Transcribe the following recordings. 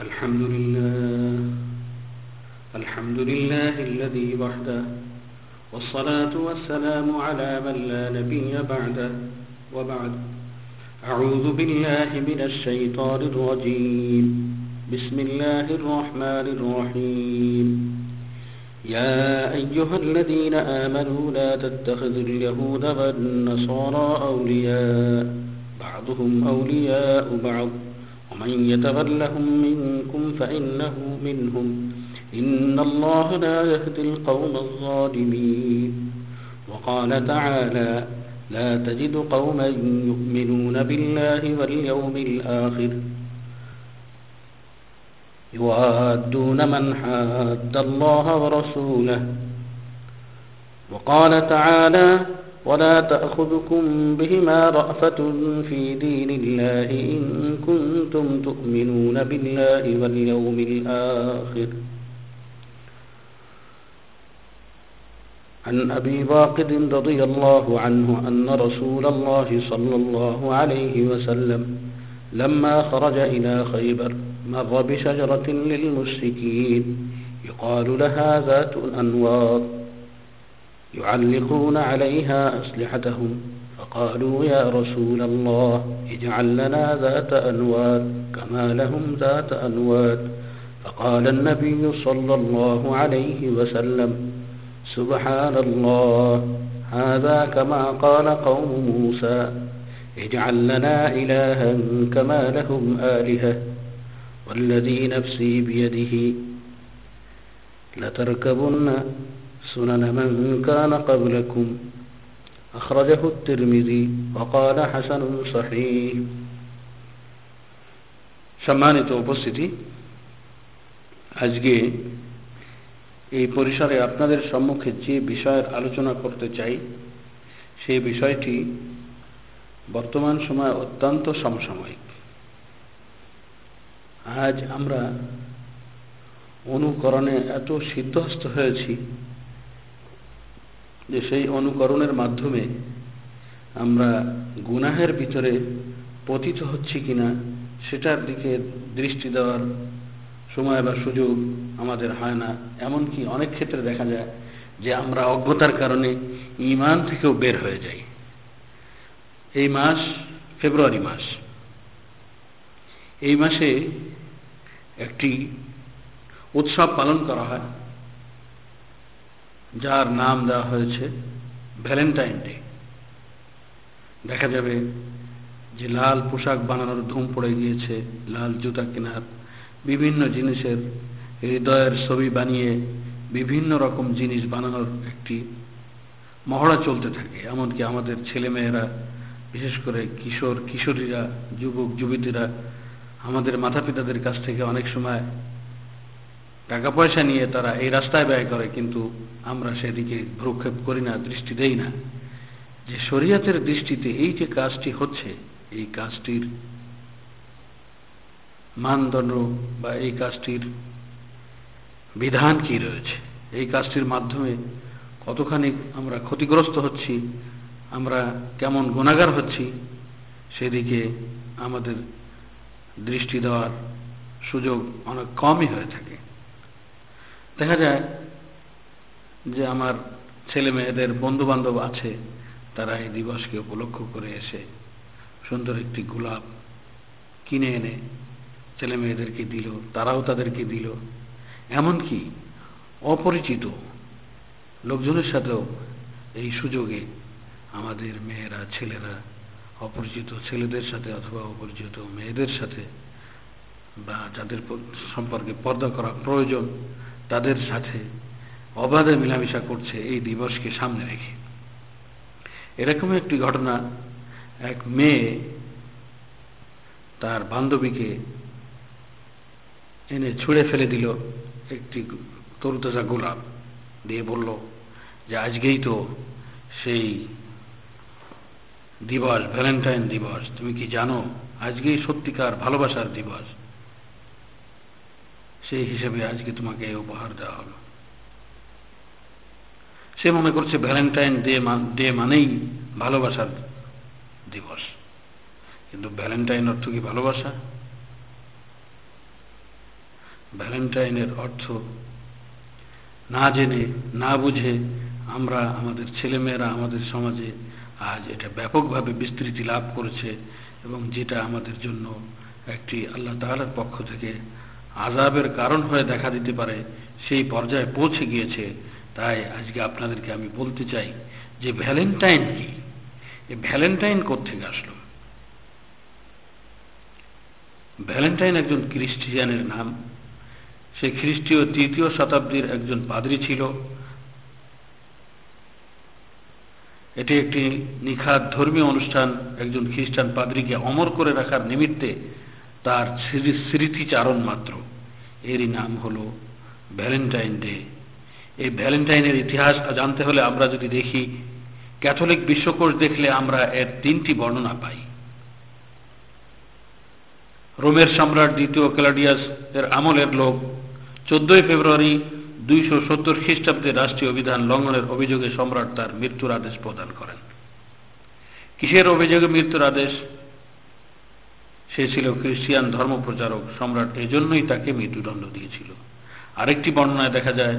الحمد لله. الحمد لله الذي وحده. والصلاة والسلام على من لا نبي بعده. وبعد. أعوذ بالله من الشيطان الرجيم. بسم الله الرحمن الرحيم. يا أيها الذين آمنوا لا تتخذوا اليهود والنصارى أولياء. بعضهم أولياء بعض. ومن يتولهم منكم فإنه منهم. إن الله لا يهدي القوم الظالمين. وقال تعالى لا تجد قوما يؤمنون بالله واليوم الآخر يوادون من حاد الله ورسوله. وقال تعالى ولا تأخذكم بهما رأفة في دين الله إن كنتم تؤمنون بالله واليوم الآخر. عن أبي واقد رضي الله عنه أن رسول الله صلى الله عليه وسلم لما خرج إلى خيبر مر بشجرة للمشركين يقال لها ذات الأنوار. يعلقون عليها أسلحتهم. فقالوا يا رسول الله اجعل لنا ذات أنوار كما لهم ذات أنوار. فقال النبي صلى الله عليه وسلم سبحان الله هذا كما قال قوم موسى اجعل لنا إلها كما لهم آلهة. والذي نفسي بيده لتركبن سنن من كان قبلكم أخرجه الترمذي وقال حسن صحيح সম্মানিত উপস্থিতি আজকে এই পরিসরে আপনাদের সম্মুখে যে বিষয়ের আলোচনা করতে চাই সেই বিষয়টি বর্তমান সময় অত্যন্ত সমসাময়িক আজ আমরা অনুকরণে এত সিদ্ধহস্ত হয়েছি যে সেই অনুকরণের মাধ্যমে আমরা গুনাহের ভিতরে পতিত হচ্ছি কিনা, সেটার দিকে দৃষ্টি দেওয়ার সময় বা সুযোগ আমাদের হয় না। এমনকি অনেক ক্ষেত্রে দেখা যায় যে আমরা অজ্ঞতার কারণে ইমান থেকেও বের হয়ে যাই। এই মাস ফেব্রুয়ারি মাস। এই মাসে একটি উৎসব পালন করা হয়। যার নাম দেওয়া হয়েছে ভ্যালেন্টাইন ডে দেখা যাবে যে লাল পোশাক বানানোর ধুম পড়ে গিয়েছে, লাল জুতা কেনার বিভিন্ন জিনিসের হৃদয়ের ছবি বানিয়ে বিভিন্ন রকম জিনিস বানানোর একটি মহড়া চলতে থাকে। এমনকি আমাদের ছেলেমেয়েরা, বিশেষ করে কিশোর কিশোরীরা যুবক যুবতীরা আমাদের মাতা পিতাদের কাছ থেকে অনেক সময় টাকা পয়সা নিয়ে তারা এই রাস্তায় ব্যয় করে, কিন্তু আমরা সেদিকে ভ্রুক্ষেপ করি না, দৃষ্টি দেই না। যে শরীয়তের দৃষ্টিতে এই যে কাজটি হচ্ছে, এই কাজটির মানদণ্ড বা এই কাজটির বিধান কি রয়েছে? এই কাজটির মাধ্যমে কতখানি আমরা ক্ষতিগ্রস্ত হচ্ছি, আমরা কেমন গুণাগার হচ্ছি, সেদিকে আমাদের দৃষ্টি দেওয়ার সুযোগ অনেক কমই হয়ে থাকে। দেখা যায় যে আমার ছেলে মেয়েদের বন্ধু বান্ধব আছে, তারা এই দিবসকে উপলক্ষ করে এসে সুন্দর একটি গোলাপ কিনে এনে ছেলে মেয়েদেরকে দিল, তারাও তাদেরকে দিল। এমনকি অপরিচিত লোকজনের সাথেও এই সুযোগে আমাদের মেয়েরা, ছেলেরা, অপরিচিত ছেলেদের সাথে অথবা অপরিচিত মেয়েদের সাথে বা যাদের সম্পর্কে পর্দা করা প্রয়োজন তাদের সাথে অবাধে মেলামেশা করছে এই দিবসকে সামনে রেখে। এরকম একটি ঘটনা, এক মেয়ে তার বান্ধবীকে এনে ছুঁড়ে ফেলে দিল একটি তরুতাজা গোলাপ দিয়ে বলল যে, আজকেই তো সেই দিবস, ভ্যালেন্টাইন দিবস। তুমি কি জানো, আজকেই সত্যিকার ভালোবাসার দিবস। সেই হিসেবে আজকে তোমাকে উপহার দেওয়া হলো। সে মনে করছে ভ্যালেন্টাইন ডে ডে মানেই ভালোবাসার দিবস। কিন্তু ভ্যালেন্টাইন অর্থ কি ভালোবাসা? ভ্যালেন্টাইনের অর্থ না জেনে, না বুঝে আমরা, আমাদের ছেলেমেয়েরা, আমাদের সমাজে আজ এটা ব্যাপকভাবে বিস্তৃতি লাভ করেছে এবং যেটা আমাদের জন্য একটি আল্লাহ তালার পক্ষ থেকে আজাবের কারণ হয়ে দেখা দিতে পারে, সেই পর্যায়ে পৌঁছে গিয়েছে। তাই আজকে আপনাদেরকে আমি বলতে চাই যে ভ্যালেন্টাইন কি? এই ভ্যালেন্টাইন কোথেকে আসলো? ভ্যালেন্টাইন একজন খ্রিস্টিয়ানের নাম। সে খ্রিস্টীয় তৃতীয় শতাব্দীর একজন পাদ্রী ছিল। এটি একটি নিখাত ধর্মীয় অনুষ্ঠান। একজন খ্রিস্টান পাদ্রীকে অমর করে রাখার নিমিত্তে তার স্মৃতিচারণ মাত্র। এরই নাম হল ভ্যালেন্টাইন ডে। এই ভ্যালেন্টাইনের ইতিহাস জানতে হলে আমরা যদি দেখি, ক্যাথলিক বিশ্বকোষ দেখলে আমরা এর তিনটি বর্ণনা পাই। রোমের সম্রাট দ্বিতীয় ক্যালাডিয়াস এর আমলের লোক, চোদ্দই ফেব্রুয়ারি দুইশো সত্তর খ্রিস্টাব্দে রাষ্ট্রীয় অভিধান লঙ্ঘনের অভিযোগে সম্রাট তার মৃত্যুর আদেশ প্রদান করেন। কিসের অভিযোগে মৃত্যুর আদেশ? সে ছিল খ্রিস্টিয়ান ধর্মপ্রচারক সম্রাট এজন্যই তাকে মৃত্যুদণ্ড দিয়েছিল। আরেকটি বর্ণনায় দেখা যায়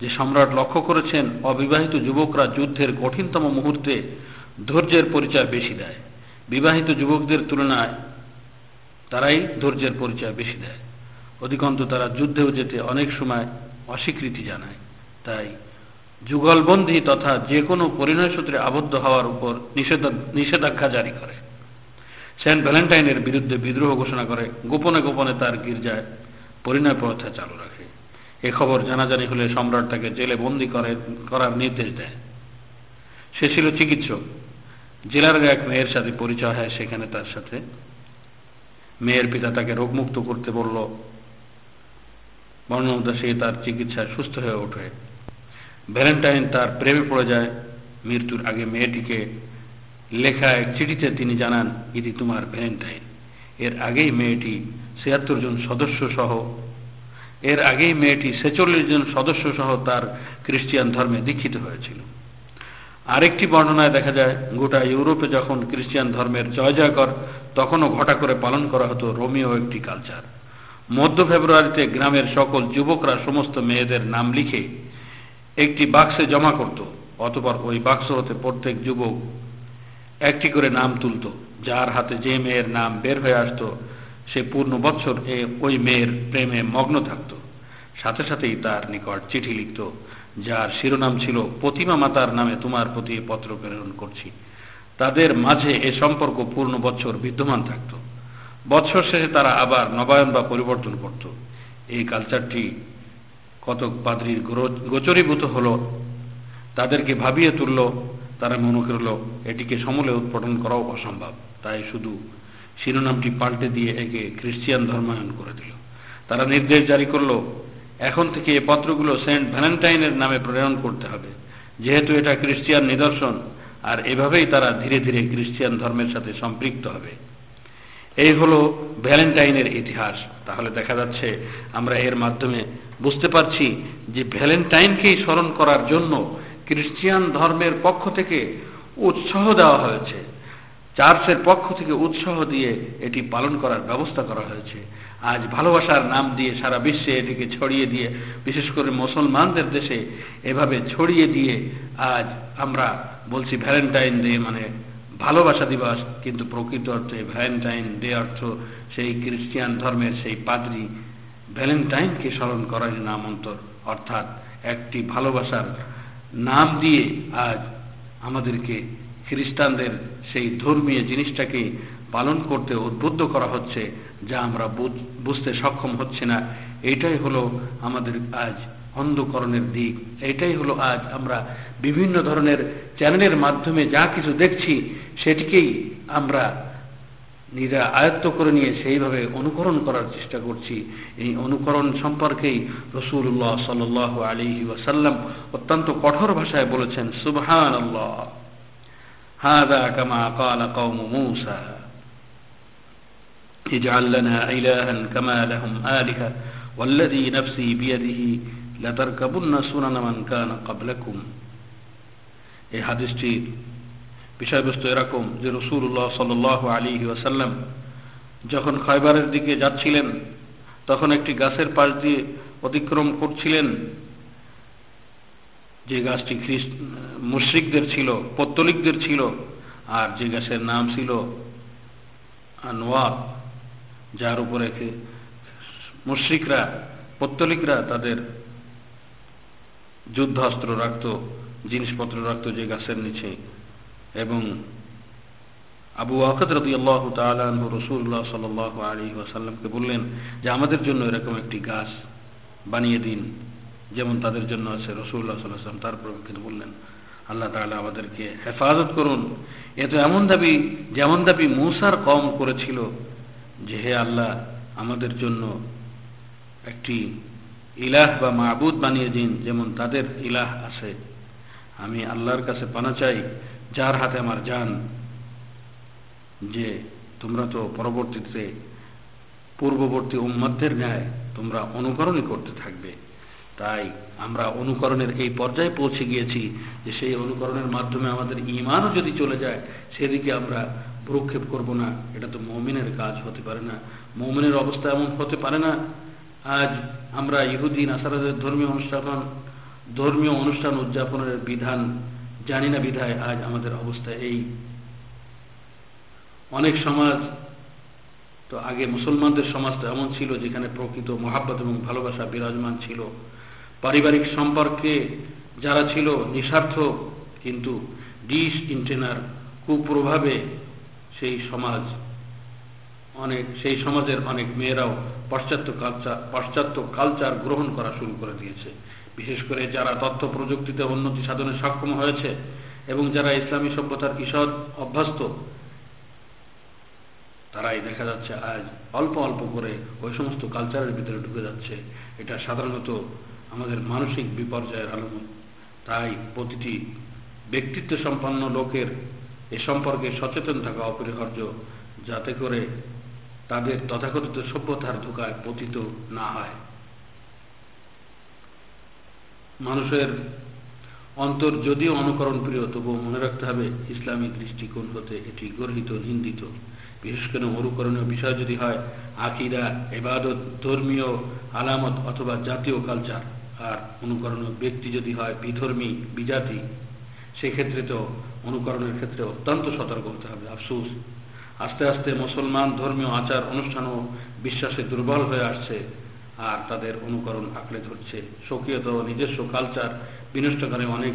যে সম্রাট লক্ষ্য করেছেন অবিবাহিত যুবকরা যুদ্ধের কঠিনতম মুহূর্তে ধৈর্যের পরিচয় বেশি দেয়। বিবাহিত যুবকদের তুলনায় তারাই ধৈর্যের পরিচয় বেশি দেয়। অধিকন্ত তারা যুদ্ধেও যেতে অনেক সময় অস্বীকৃতি জানায়। তাই যুগলবন্দী তথা যে কোনো পরিণয় সূত্রে আবদ্ধ হওয়ার উপর নিষেধাজ্ঞা জারি করে। সেন্ট ভ্যালেন্টাইনের বিরুদ্ধে বিদ্রোহ ঘোষণা করে, গোপনে গোপনে তার গির্জায় পরিণয় প্রথা চালু রাখে। এ খবর জানাজানি হলে সম্রাট তাকে জেলে বন্দি করে, করার নির্দেশ দেয়। সে ছিল চিকিৎসক। জেলার এক মেয়ের সাথে পরিচয় হয়, সেখানে তার সাথে। মেয়ের পিতা তাকে রোগমুক্ত করতে বলল বর্ণমতা সে তার চিকিৎসায় সুস্থ হয়ে ওঠে। ভ্যালেন্টাইন তার প্রেমে পড়ে যায়। মৃত্যুর আগে মেয়েটিকে লেখা এক চিঠিতে তিনি জানান, ইতি তোমার ভ্যালেন্টাইন। এর আগেই মেয়েটি ছিয়াত্তর জন সদস্য সহ, এর আগেই মেয়েটি ছেচল্লিশ জন সদস্য সহ তার খ্রিস্টিয়ান ধর্মে দীক্ষিত হয়েছিল। আরেকটি বর্ণনায় দেখা যায়, গোটা ইউরোপে যখন খ্রিস্টিয়ান ধর্মের জয় জয়কর তখনও ঘটা করে পালন করা হতো রোমিও একটি কালচার। মধ্য ফেব্রুয়ারিতে গ্রামের সকল যুবকরা সমস্ত মেয়েদের নাম লিখে একটি বাক্সে জমা করত, অতপর ওই বাক্স হতে প্রত্যেক যুবক একটি করে নাম তুলত, যার হাতে যে মেয়ের নাম বের হয়ে আসত, সে পূর্ণ বছর এ ওই মেয়ের প্রেমে মগ্ন থাকত। সাথে সাথেই তার নিকট চিঠি লিখত, যার শিরোনাম ছিল, প্রতিমা মাতার নামে তোমার প্রতি পত্র প্রেরণ করছি। তাদের মাঝে এ সম্পর্ক পূর্ণ বছর বিদ্যমান থাকত। বছর শেষে তারা আবার নবায়ন বা পরিবর্তন করত। এই কালচারটি কতক পাদ্রির গোচরীভূত হল, তাদেরকে ভাবিয়ে তুলল তারা মনে করল এটিকে সমূলে উৎপাদন করাও অসম্ভব। তাই শুধু শিরোনামটি পাল্টে দিয়ে একে খ্রিস্টিয়ান ধর্মায়ন করে দিল। তারা নির্দেশ জারি করল, এখন থেকে এ পত্রগুলো সেন্ট ভ্যালেন্টাইনের নামে প্রেরণ করতে হবে। যেহেতু এটা খ্রিস্টিয়ান নিদর্শন, আর এভাবেই তারা ধীরে ধীরে খ্রিস্টিয়ান ধর্মের সাথে সম্পৃক্ত হবে। এই হলো ভ্যালেন্টাইনের ইতিহাস। তাহলে দেখা যাচ্ছে আমরা এর মাধ্যমে বুঝতে পারছি যে ভ্যালেন্টাইনকেই স্মরণ করার জন্য খ্রিস্টিয়ান ধর্মের পক্ষ থেকে উৎসাহ দেওয়া হয়েছে। চার্চের পক্ষ থেকে উৎসাহ দিয়ে এটি পালন করার ব্যবস্থা করা হয়েছে। আজ ভালোবাসার নাম দিয়ে সারা বিশ্বে এটিকে ছড়িয়ে দিয়ে, বিশেষ করে মুসলমানদের দেশে এভাবে ছড়িয়ে দিয়ে আজ আমরা বলছি ভ্যালেন্টাইন ডে মানে ভালোবাসা দিবস, কিন্তু প্রকৃত অর্থে ভ্যালেন্টাইন ডে অর্থ সেই খ্রিস্টিয়ান ধর্মের সেই পাদ্রি ভ্যালেন্টাইনকে স্মরণ করার নাম অন্তর। অর্থাৎ একটি ভালোবাসার নাম দিয়ে আজ আমাদেরকে খ্রিস্টানদের সেই ধর্মীয় জিনিসটাকে পালন করতে উদ্বুদ্ধ করা হচ্ছে, যা আমরা বুঝতে সক্ষম হচ্ছে না। এইটাই হলো আমাদের আজ অন্ধকরণের দিক। এটাই হলো আজ আমরা বিভিন্ন ধরনের চ্যানেলের মাধ্যমে যা কিছু দেখছি, সেটিকেই আমরা নিজেরা আয়ত্ত করে নিয়ে সেইভাবে অনুকরণ করার চেষ্টা করছি এই অনুকরণ সম্পর্কেই রসুল্লাহ সাল আলী ওয়াসাল্লাম অত্যন্ত কঠোর ভাষায় বলেছেন সুবহান আল্লাহ هذا كما قال قوم موسى اجعل لنا إلها كما لهم آلهة والذي نفسي بيده لتركبن سنن من كان قبلكم এই হাদিসটির বিষয়বস্তু এরকম যে রসুল্লাহ সাল আলী ওয়াসাল্লাম যখন খয়বারের দিকে যাচ্ছিলেন, তখন একটি গাছের পাশ দিয়ে অতিক্রম করছিলেন। যে গাছটি খ্রিস্ট, মুশ্রিকদের ছিল, পত্তলিকদের ছিল, আর যে গাছের নাম ছিল আনোয়ার যার উপরে মুশ্রিকরা, পত্তলিকরা তাদের যুদ্ধাস্ত্র রাখত, জিনিসপত্র রাখত যে গাছের নিচে। এবং আবু আকাদ রদি আল্লাহ তালু রসুল্লাহ সাল আলী ওয়াসাল্লামকে বললেন যে আমাদের জন্য এরকম একটি গাছ বানিয়ে দিন। যেমন তাদের জন্য আছে রসুল্লাহ সাল্লাম তারপর কিন্তু বললেন, আল্লাহ তালা আমাদেরকে হেফাজত করুন। এ তো এমন দাবি, যেমন দাবি মূসার কম করেছিল যে হে আল্লাহ, আমাদের জন্য একটি ইলাহ বা মাহবুদ বানিয়ে দিন। যেমন তাদের ইলাহ আছে। আমি আল্লাহর কাছে পানা চাই যার হাতে আমার যান, যে তোমরা তো পরবর্তীতে পূর্ববর্তী উম্মাদের ন্যায় তোমরা অনুকরণই করতে থাকবে। তাই আমরা অনুকরণের এই পর্যায়ে পৌঁছে গিয়েছি যে সেই অনুকরণের মাধ্যমে আমাদের ইমানও যদি চলে যায়, সেদিকে আমরা ভ্রুক্ষেপ করব না। এটা তো মৌমিনের কাজ হতে পারে না। মৌমিনের অবস্থা এমন হতে পারে না। আজ আমরা ইহুদিন আসারাদের ধর্মীয় অনুষ্ঠান ধর্মীয় অনুষ্ঠান উদযাপনের বিধান জানি না বিধায় আজ আমাদের অবস্থা এই। অনেক সমাজ, তো আগে মুসলমানদের সমাজটা এমন ছিল যেখানে প্রকৃত মহাব্বত এবং ভালোবাসা বিরাজমান ছিল। পারিবারিক সম্পর্কে যারা ছিল নিঃস্বার্থ, কিন্তু ডিস ইন্টেনার কুপ্রভাবে সেই সমাজ, অনেক, সেই সমাজের অনেক মেয়েরাও পাশ্চাত্য কালচার পাশ্চাত্য কালচার গ্রহণ করা শুরু করে দিয়েছে। বিশেষ করে যারা তথ্য প্রযুক্তিতে উন্নতি সাধনে সক্ষম হয়েছে এবং যারা ইসলামী সভ্যতার ঈষৎ অভ্যস্ত, তারাই দেখা যাচ্ছে আজ অল্প অল্প করে ওই সমস্ত কালচারের ভিতরে ঢুকে যাচ্ছে। এটা সাধারণত আমাদের মানসিক বিপর্যয়ের আলমত তাই প্রতিটি ব্যক্তিত্ব সম্পন্ন লোকের এ সম্পর্কে সচেতন থাকা অপরিহার্য, যাতে করে তাদের তথাকথিত সভ্যতার ধোকায় পতিত না হয়। মানুষের অন্তর যদিও অনুকরণ প্রিয়, তবুও মনে রাখতে হবে ইসলামী দৃষ্টিকোণ হতে এটি গর্হিত, নিন্দিত। বিশেষ করে অনুকরণীয় বিষয় যদি হয় আকিরা এবাদত ধর্মীয় আলামত অথবা জাতীয় কালচার আর অনুকরণীয় ব্যক্তি যদি হয় বিধর্মী, বিজাতি, সেক্ষেত্রে তো অনুকরণের ক্ষেত্রে অত্যন্ত সতর্ক হতে হবে, আফসুস। আস্তে আস্তে মুসলমান ধর্মীয় আচার, অনুষ্ঠান ও বিশ্বাসে দুর্বল হয়ে আসছে। আর তাদের অনুকরণ আঁকড়ে ধরছে। স্বকীয়ত, নিজস্ব কালচার বিনষ্টকারী অনেক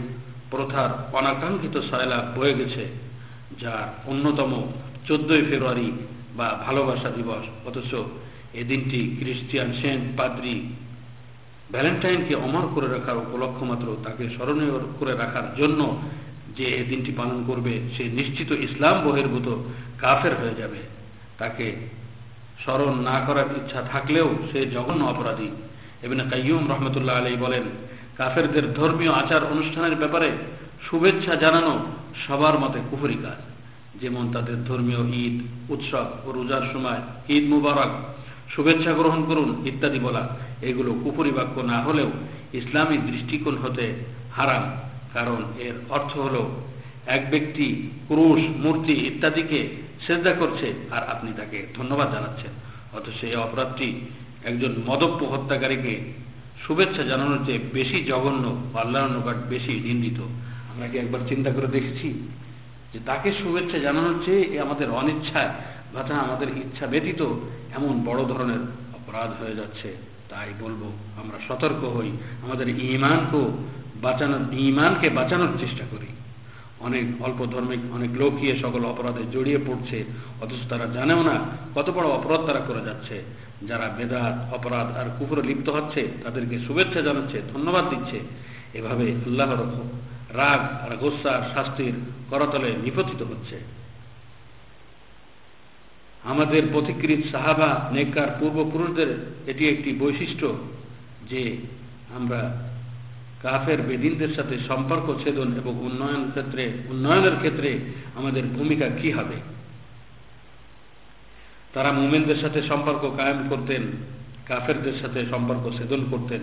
প্রথার অনাকাঙ্ক্ষিত সায়লা বয়ে গেছে, যার অন্যতম চোদ্দই ফেব্রুয়ারি বা ভালোবাসা দিবস। অথচ এ দিনটি খ্রিস্টিয়ান সেন্ট পাদ্রি ভ্যালেন্টাইনকে অমর করে রাখার উপলক্ষ মাত্র তাকে স্মরণীয় করে রাখার জন্য যে এ দিনটি পালন করবে, সে নিশ্চিত ইসলাম বহির্ভূত কাফের হয়ে যাবে। তাকে স্মরণ না করার ইচ্ছা থাকলেও সে জঘন্য অপরাধী। এবং কাইয়ুম রহমতুল্লাহ আলী বলেন, কাফেরদের ধর্মীয় আচার অনুষ্ঠানের ব্যাপারে শুভেচ্ছা জানানো সবার মতে কুফরি কাজ। যেমন তাদের ধর্মীয় ঈদ, উৎসব ও রোজার সময় ঈদ মুবারক, শুভেচ্ছা গ্রহণ করুন ইত্যাদি বলা। এগুলো কুপুরি বাক্য না হলেও ইসলামী দৃষ্টিকোণ হতে হারাম, কারণ এর অর্থ হল, এক ব্যক্তি, পুরুষ, মূর্তি ইত্যাদিকে শ্রদ্ধা করছে আর আপনি তাকে ধন্যবাদ জানাচ্ছেন। অথচ এই অপরাধটি একজন মদপ্য হত্যাকারীকে শুভেচ্ছা জানানোর চেয়ে বেশি জঘন্য আল্লাহর নিকট বেশি নিন্দিত। আমরা কি একবার চিন্তা করে দেখেছি যে তাকে শুভেচ্ছা জানানোর চেয়ে এ আমাদের অনিচ্ছায় বা আমাদের ইচ্ছা ব্যতীত এমন বড় ধরনের অপরাধ হয়ে যাচ্ছে। তাই বলব, আমরা সতর্ক হই, আমাদের ইমানকে বাঁচানোর ইমানকে বাঁচানোর চেষ্টা করি। অনেক অল্প ধর্মিক, অনেক লোকই সকল অপরাধে জড়িয়ে পড়ছে। অথচ তারা জানেও না কত বড় অপরাধ তারা করে যাচ্ছে। যারা বেদাত, অপরাধ আর কুকুরে লিপ্ত হচ্ছে, তাদেরকে শুভেচ্ছা জানাচ্ছে, ধন্যবাদ দিচ্ছে। এভাবে আল্লাহর রাগ আর গোসা শাস্তির করতলে নিপতিত হচ্ছে। আমাদের পথিকৃত সাহাবা, নেককার পূর্বপুরুষদের এটি একটি বৈশিষ্ট্য যে আমরা কাফের বেদিনদের সাথে সম্পর্ক ছেদন এবং উন্নয়ন ক্ষেত্রে, উন্নয়নের ক্ষেত্রে আমাদের ভূমিকা কি হবে? তারা মুমেনদের সাথে সম্পর্ক কায়েম করতেন, কাফেরদের সাথে সম্পর্ক ছেদন করতেন।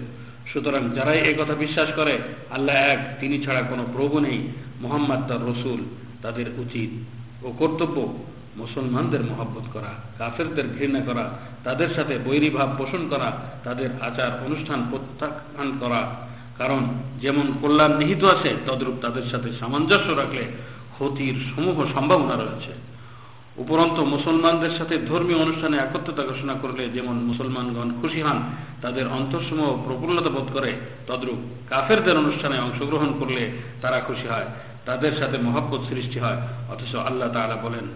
সুতরাং যারাই এই কথা বিশ্বাস করে, আল্লাহ এক, তিনি ছাড়া কোনো প্রভু নেই, মোহাম্মদ তার রসুল, তাদের উচিত ও কর্তব্য মুসলমানদের মহব্বত করা, কাফেরদের ঘৃণা করা, তাদের সাথে বৈরী ভাব পোষণ করা, তাদের আচার অনুষ্ঠান প্রত্যাখ্যান করা কারণ যেমন কল্যাণ নিহিত আছে তদ্রূপ তাদের সাথে সামঞ্জস্য রাখলে ক্ষতির সমূহ সম্ভাবনা রয়েছে উপরন্ত মুসলমানদের সাথে ধর্মীয় অনুষ্ঠানে একত্রতা ঘোষণা করলে যেমন মুসলমানগণ খুশি হন তাদের অন্তঃসমূহ প্রফুল্লতা বোধ করে তদ্রূপ কাফেরদের অনুষ্ঠানে অংশগ্রহণ করলে তারা খুশি হয় তাদের সাথে মহব্বত সৃষ্টি হয় অথচ আল্লাহ তাআলা বলেন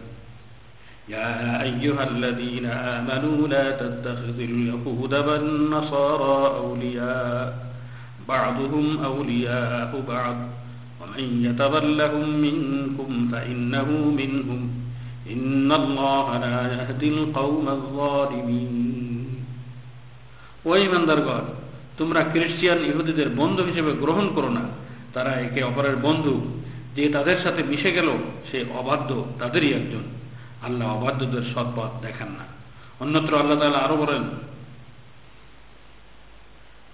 يا أيها الذين آمنوا لا تتخذوا اليهود والنصارى أولياء بعضهم أولياء بعض ومن يتولهم منكم فإنه منهم إن الله لا يهدي القوم الظالمين ওই ইমানদারগণ তোমরা খ্রিস্টিয়ান ইহুদিদের বন্ধু হিসেবে গ্রহণ করো না তারা একে অপরের বন্ধু যে তাদের সাথে মিশে গেল সে অবাধ্য তাদেরই একজন আল্লাহ অবাধ্যদের সৎপথ দেখান না অন্যত্র আল্লাহ তাআলা আরো বলেন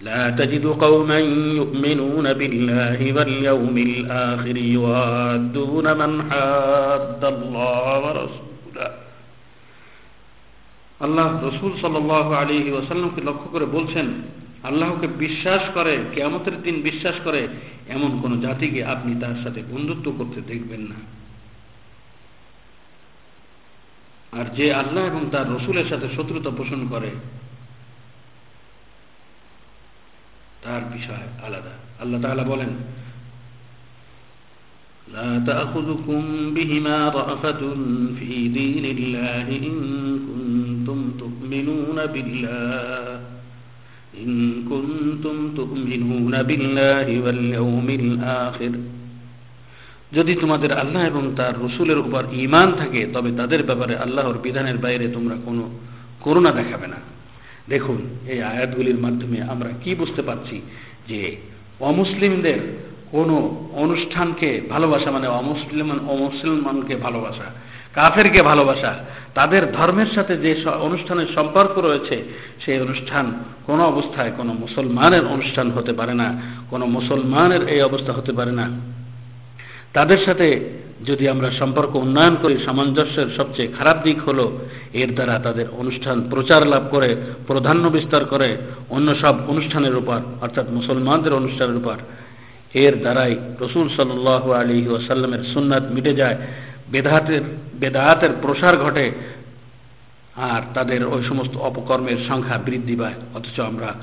لا تجد قوما يؤمنون بالله واليوم الآخر يوادون من حاد الله ورسوله আল্লাহ রসুল সাল আলী ওয়াসাল্লামকে লক্ষ্য করে বলছেন আল্লাহকে বিশ্বাস করে কেয়ামতের দিন বিশ্বাস করে এমন কোন জাতিকে আপনি তার সাথে বন্ধুত্ব করতে দেখবেন না আর যে আল্লাহ এবং তার রসুলের সাথে শত্রুতা পোষণ করে তার বিষয় আলাদা আল্লাহ তাআলা বলেন لا تأخذكم بهما رأفة في دين الله إن كنتم تؤمنون بالله إن كنتم تؤمنون بالله واليوم الآخر যদি তোমাদের আল্লাহ এবং তার রসুলের উপর ইমান থাকে তবে তাদের ব্যাপারে আল্লাহর বিধানের বাইরে তোমরা কোনো করুণা দেখাবে না দেখুন, এই আয়াতগুলির মাধ্যমে আমরা কি বুঝতে পারছি যে অমুসলিমদের কোনো অনুষ্ঠানকে ভালোবাসা মানে অমুসলিম অমুসলমানকে ভালোবাসা, কাফেরকে ভালোবাসা, তাদের ধর্মের সাথে যে অনুষ্ঠানের সম্পর্ক রয়েছে, সেই অনুষ্ঠান কোনো অবস্থায় কোনো মুসলমানের অনুষ্ঠান হতে পারে না, কোনো মুসলমানের এই অবস্থা হতে পারে না। তাদের সাথে যদি আমরা সম্পর্ক উন্নয়ন করি, সামঞ্জস্যের সবচেয়ে খারাপ দিক হলো এর দ্বারা তাদের অনুষ্ঠান প্রচার লাভ করে, প্রাধান্য বিস্তার করে, অন্য সব অনুষ্ঠানের উপর, অর্থাৎ মুসলমানদের অনুষ্ঠানের উপর। এর দ্বারাই রসুল সাল আলী ওয়াসাল্লামের সুন্নাত মিটে যায়, বেদাহাতের বেদাহাতের প্রসার ঘটে, আর তাদের ওই সমস্ত অপকর্মের সংখ্যা বৃদ্ধি পায়। অথচ আমরা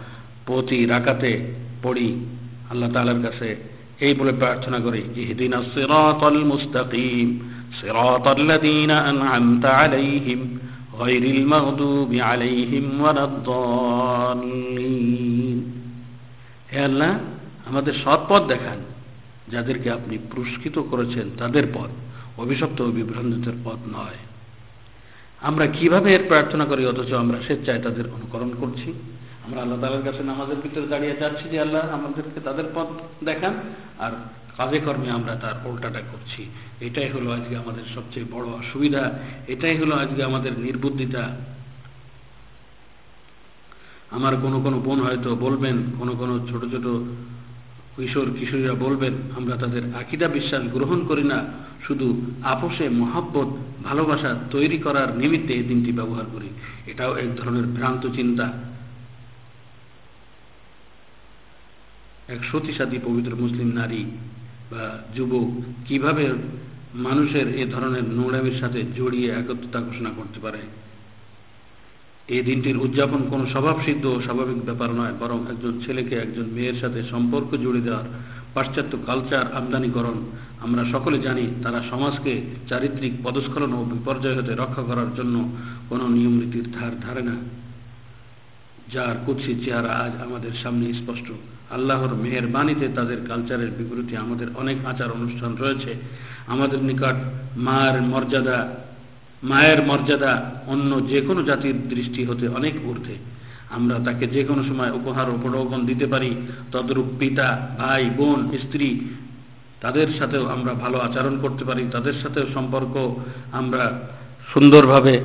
প্রতি রাকাতে পড়ি আল্লাহ তালার কাছে এই বলে প্রার্থনা করি, ইহদিনা সিরাতাল মুস্তাকিম সিরাতাল্লাযীনা আন'আমতা আলাইহিম গায়রিল মাগদুবি আলাইহিম ওয়ালাদ-দাল্লিন হে আল্লাহ, আমাদের সৎ পথ দেখান, যাদেরকে আপনি পুরস্কৃত করেছেন তাদের পথ, অভিশপ্ত ও বিভ্রান্তদের পথ নয়। আমরা কীভাবে এর প্রার্থনা করি, অথচ আমরা স্বেচ্ছায় তাদের অনুকরণ করছি? আমরা আল্লাহ তালার কাছে নামাজের ভিতরে দাঁড়িয়ে যাচ্ছি যে আল্লাহ আমাদেরকে তাদের পথ দেখান আর কাজে কর্মে আমরা তার উল্টাটা করছি। এটাই হলো আজকে আমাদের সবচেয়ে বড় অসুবিধা। এটাই হলো আজকে আমাদের নির্বুদ্ধিতা। আমার কোনো কোনো বোন হয়তো বলবেন, কোনো কোনো ছোট ছোট কিশোর কিশোরীরা বলবেন, আমরা তাদের আকিদা বিশ্বাস গ্রহণ করি না। শুধু আপোষে মহাব্বত, ভালোবাসা তৈরি করার নিমিত্তে এই দিনটি ব্যবহার করি। এটাও এক ধরনের ভ্রান্ত চিন্তা। এক সতীসাথী পবিত্র মুসলিম নারী বা যুবক কীভাবে মানুষের এ ধরনের নোংরামির সাথে জড়িয়ে একত্রতা ঘোষণা করতে পারে? এই দিনটির উদযাপন কোনো স্বভাবসিদ্ধ স্বাভাবিক ব্যাপার নয়, বরং একজন ছেলেকে একজন মেয়ের সাথে সম্পর্ক জুড়ে দেওয়ার পাশ্চাত্য কালচার আমদানিকরণ। আমরা সকলে জানি তারা সমাজকে চারিত্রিক পদস্খলন ও বিপর্যয় হতে রক্ষা করার জন্য কোনো নিয়ম নীতির ধার ধারে না। যার কুৎসিত চেহারা আজ আমাদের সামনে স্পষ্ট। আল্লাহর মেহের বাণীতে তাদের কালচারের বিপরীতে আমাদের অনেক আচার অনুষ্ঠান রয়েছে। আমাদের নিকট মায়ের মর্যাদা মায়ের মর্যাদা অন্য যে কোনো জাতির দৃষ্টি হতে অনেক ঊর্ধ্বে। আমরা তাকে যে কোনো সময় উপহার উপঢৌকন দিতে পারি। তদরূপ পিতা, ভাই, বোন, স্ত্রী, তাদের সাথেও আমরা ভালো আচরণ করতে পারি। তাদের সাথেও সম্পর্ক আমরা সুন্দরভাবে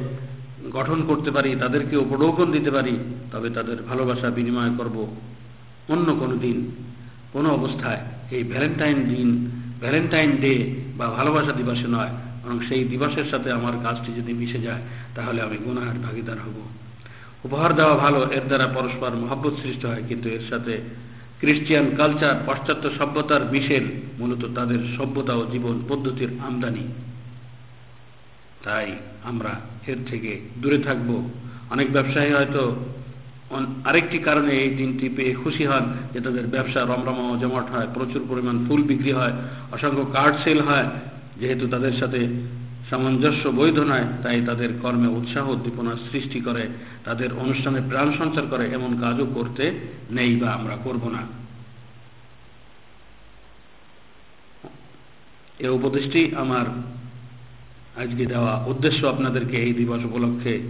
গঠন করতে পারি। তাদেরকে উপঢৌকন দিতে পারি। তবে তাদের ভালোবাসা বিনিময় করব। অন্য কোনো দিন, কোনো অবস্থায় এই ভ্যালেন্টাইন দিন ভ্যালেন্টাইন ডে বা ভালোবাসা দিবসে নয় এবং সেই দিবসের সাথে আমার কাজটি যদি মিশে যায়, তাহলে আমি গুনাহের ভাগিদার হব। উপহার দেওয়া ভালো, এর দ্বারা পরস্পর মহব্বত সৃষ্টি হয়, কিন্তু এর সাথে ক্রিশ্চিয়ান কালচার পাশ্চাত্য সভ্যতার মিশেল মূলত তাদের সভ্যতা ও জীবন পদ্ধতির আমদানি। তাই আমরা এর থেকে দূরে থাকব। অনেক ব্যবসায়ী হয়তো আরেকটি কারণে এই দিনটি পেয়ে খুশি হন যে তাদের ব্যবসা রমরমা জমাট হয়, প্রচুর পরিমাণ ফুল বিক্রি হয়, অসংখ্য কার্ড সেল হয়। যেহেতু তাদের সাথে সামঞ্জস্য বৈধ নয়, তাই তাদের কর্মে উৎসাহ উদ্দীপনা সৃষ্টি করে, তাদের অনুষ্ঠানে প্রাণ সঞ্চার করে, এমন কাজও করতে নেই বা আমরা করব না। এ উপদেশটি আমার আজকে দেওয়া উদ্দেশ্য আপনাদেরকে এই দিবস উপলক্ষে,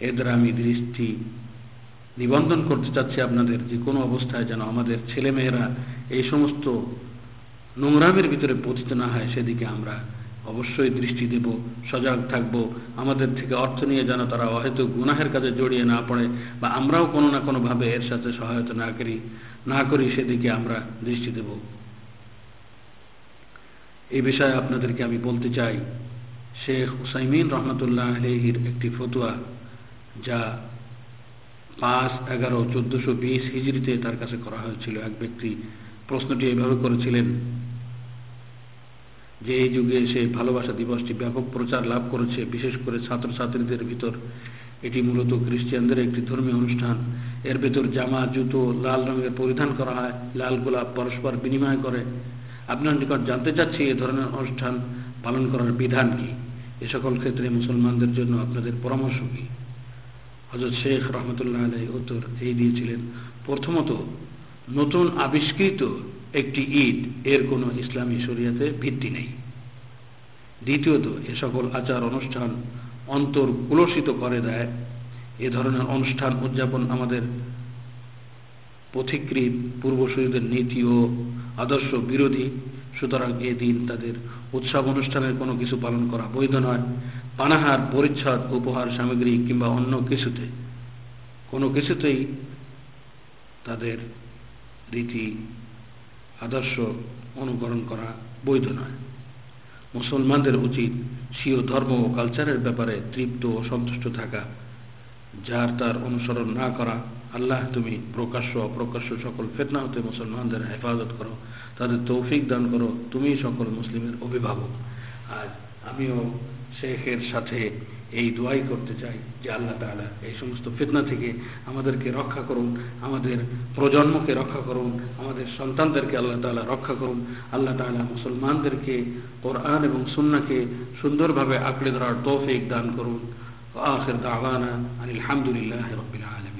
এর দ্বারা আমি দৃষ্টি নিবন্ধন করতে চাচ্ছি আপনাদের যে কোনো অবস্থায় যেন আমাদের ছেলেমেয়েরা এই সমস্ত নোংরামের ভিতরে পতিত না হয়, সেদিকে আমরা অবশ্যই দৃষ্টি দেব, সজাগ থাকব। আমাদের থেকে অর্থ নিয়ে যেন তারা হয়তো গুনাহের কাজে জড়িয়ে না পড়ে বা আমরাও কোনো না কোনোভাবে এর সাথে সহায়তা না করি না করি, সেদিকে আমরা দৃষ্টি দেব। এই বিষয়ে আপনাদেরকে আমি বলতে চাই, শেখ হুসাইমিন রহমতুল্লাহ আলহির একটি ফতুয়া, যা পাঁচ এগারো চোদ্দশো বিশ হিজড়িতে তার কাছে করা হয়েছিল এক ব্যক্তি। প্রশ্নটি এভাবে করেছিলেন, যে এই যুগে সে ভালোবাসা দিবসটি ব্যাপক প্রচার লাভ করেছে, বিশেষ করে ছাত্রছাত্রীদের ভিতর। এটি মূলত খ্রিস্টানদের একটি ধর্মীয় অনুষ্ঠান। এর ভেতর জামা, জুতো লাল রঙের পরিধান করা হয়, লাল গোলাপ পরস্পর বিনিময় করে। আপনার নিকট জানতে চাচ্ছি এ ধরনের অনুষ্ঠান পালন করার বিধান কি? এ সকল ক্ষেত্রে মুসলমানদের জন্য আপনাদের পরামর্শ কি? হজরত শেখ রহমতুল্লাহ আলাই উত্তর এই দিয়েছিলেন। প্রথমত, নতুন আবিষ্কৃত একটি ঈদ, এর কোনো ইসলামী শরিয়াতে ভিত্তি নেই। দ্বিতীয়ত, এ সকল আচার অনুষ্ঠান অন্তর কুলসিত করে দেয়। এ ধরনের অনুষ্ঠান উদযাপন আমাদের পথিকৃত পূর্বসূরীদের নীতি ও আদর্শ বিরোধী। সুতরাং এ দিন তাদের উৎসব অনুষ্ঠানের কোনো কিছু পালন করা বৈধ নয়। পানাহার, পরিচ্ছদ, উপহার, সামগ্রী কিংবা অন্য কিছুতে, কোনো কিছুতেই তাদের রীতি, আদর্শ অনুকরণ করা বৈধ নয়। মুসলমানদের উচিত স্বীয় ধর্ম ও কালচারের ব্যাপারে তৃপ্ত ও সন্তুষ্ট থাকা, যার তার অনুসরণ না করা। আল্লাহ, তুমি প্রকাশ্য অপ্রকাশ্য সকল ফেতনা হতে মুসলমানদের হেফাজত করো, তাদের তৌফিক দান করো। তুমি সকল মুসলিমের অভিভাবক। আজ আমিও শেখের সাথে এই দোয়াই করতে চাই যে আল্লাহ তালা এই সমস্ত ফিতনা থেকে আমাদেরকে রক্ষা করুন, আমাদের প্রজন্মকে রক্ষা করুন, আমাদের সন্তানদেরকে আল্লাহ তালা রক্ষা করুন। আল্লাহ তালা মুসলমানদেরকে কোরআন এবং সুন্নাকে সুন্দরভাবে আঁকড়ে ধরার তৌফিক দান করুন। আখির দাওয়ানা আনিল হামদুলিল্লাহ রবিল আলমী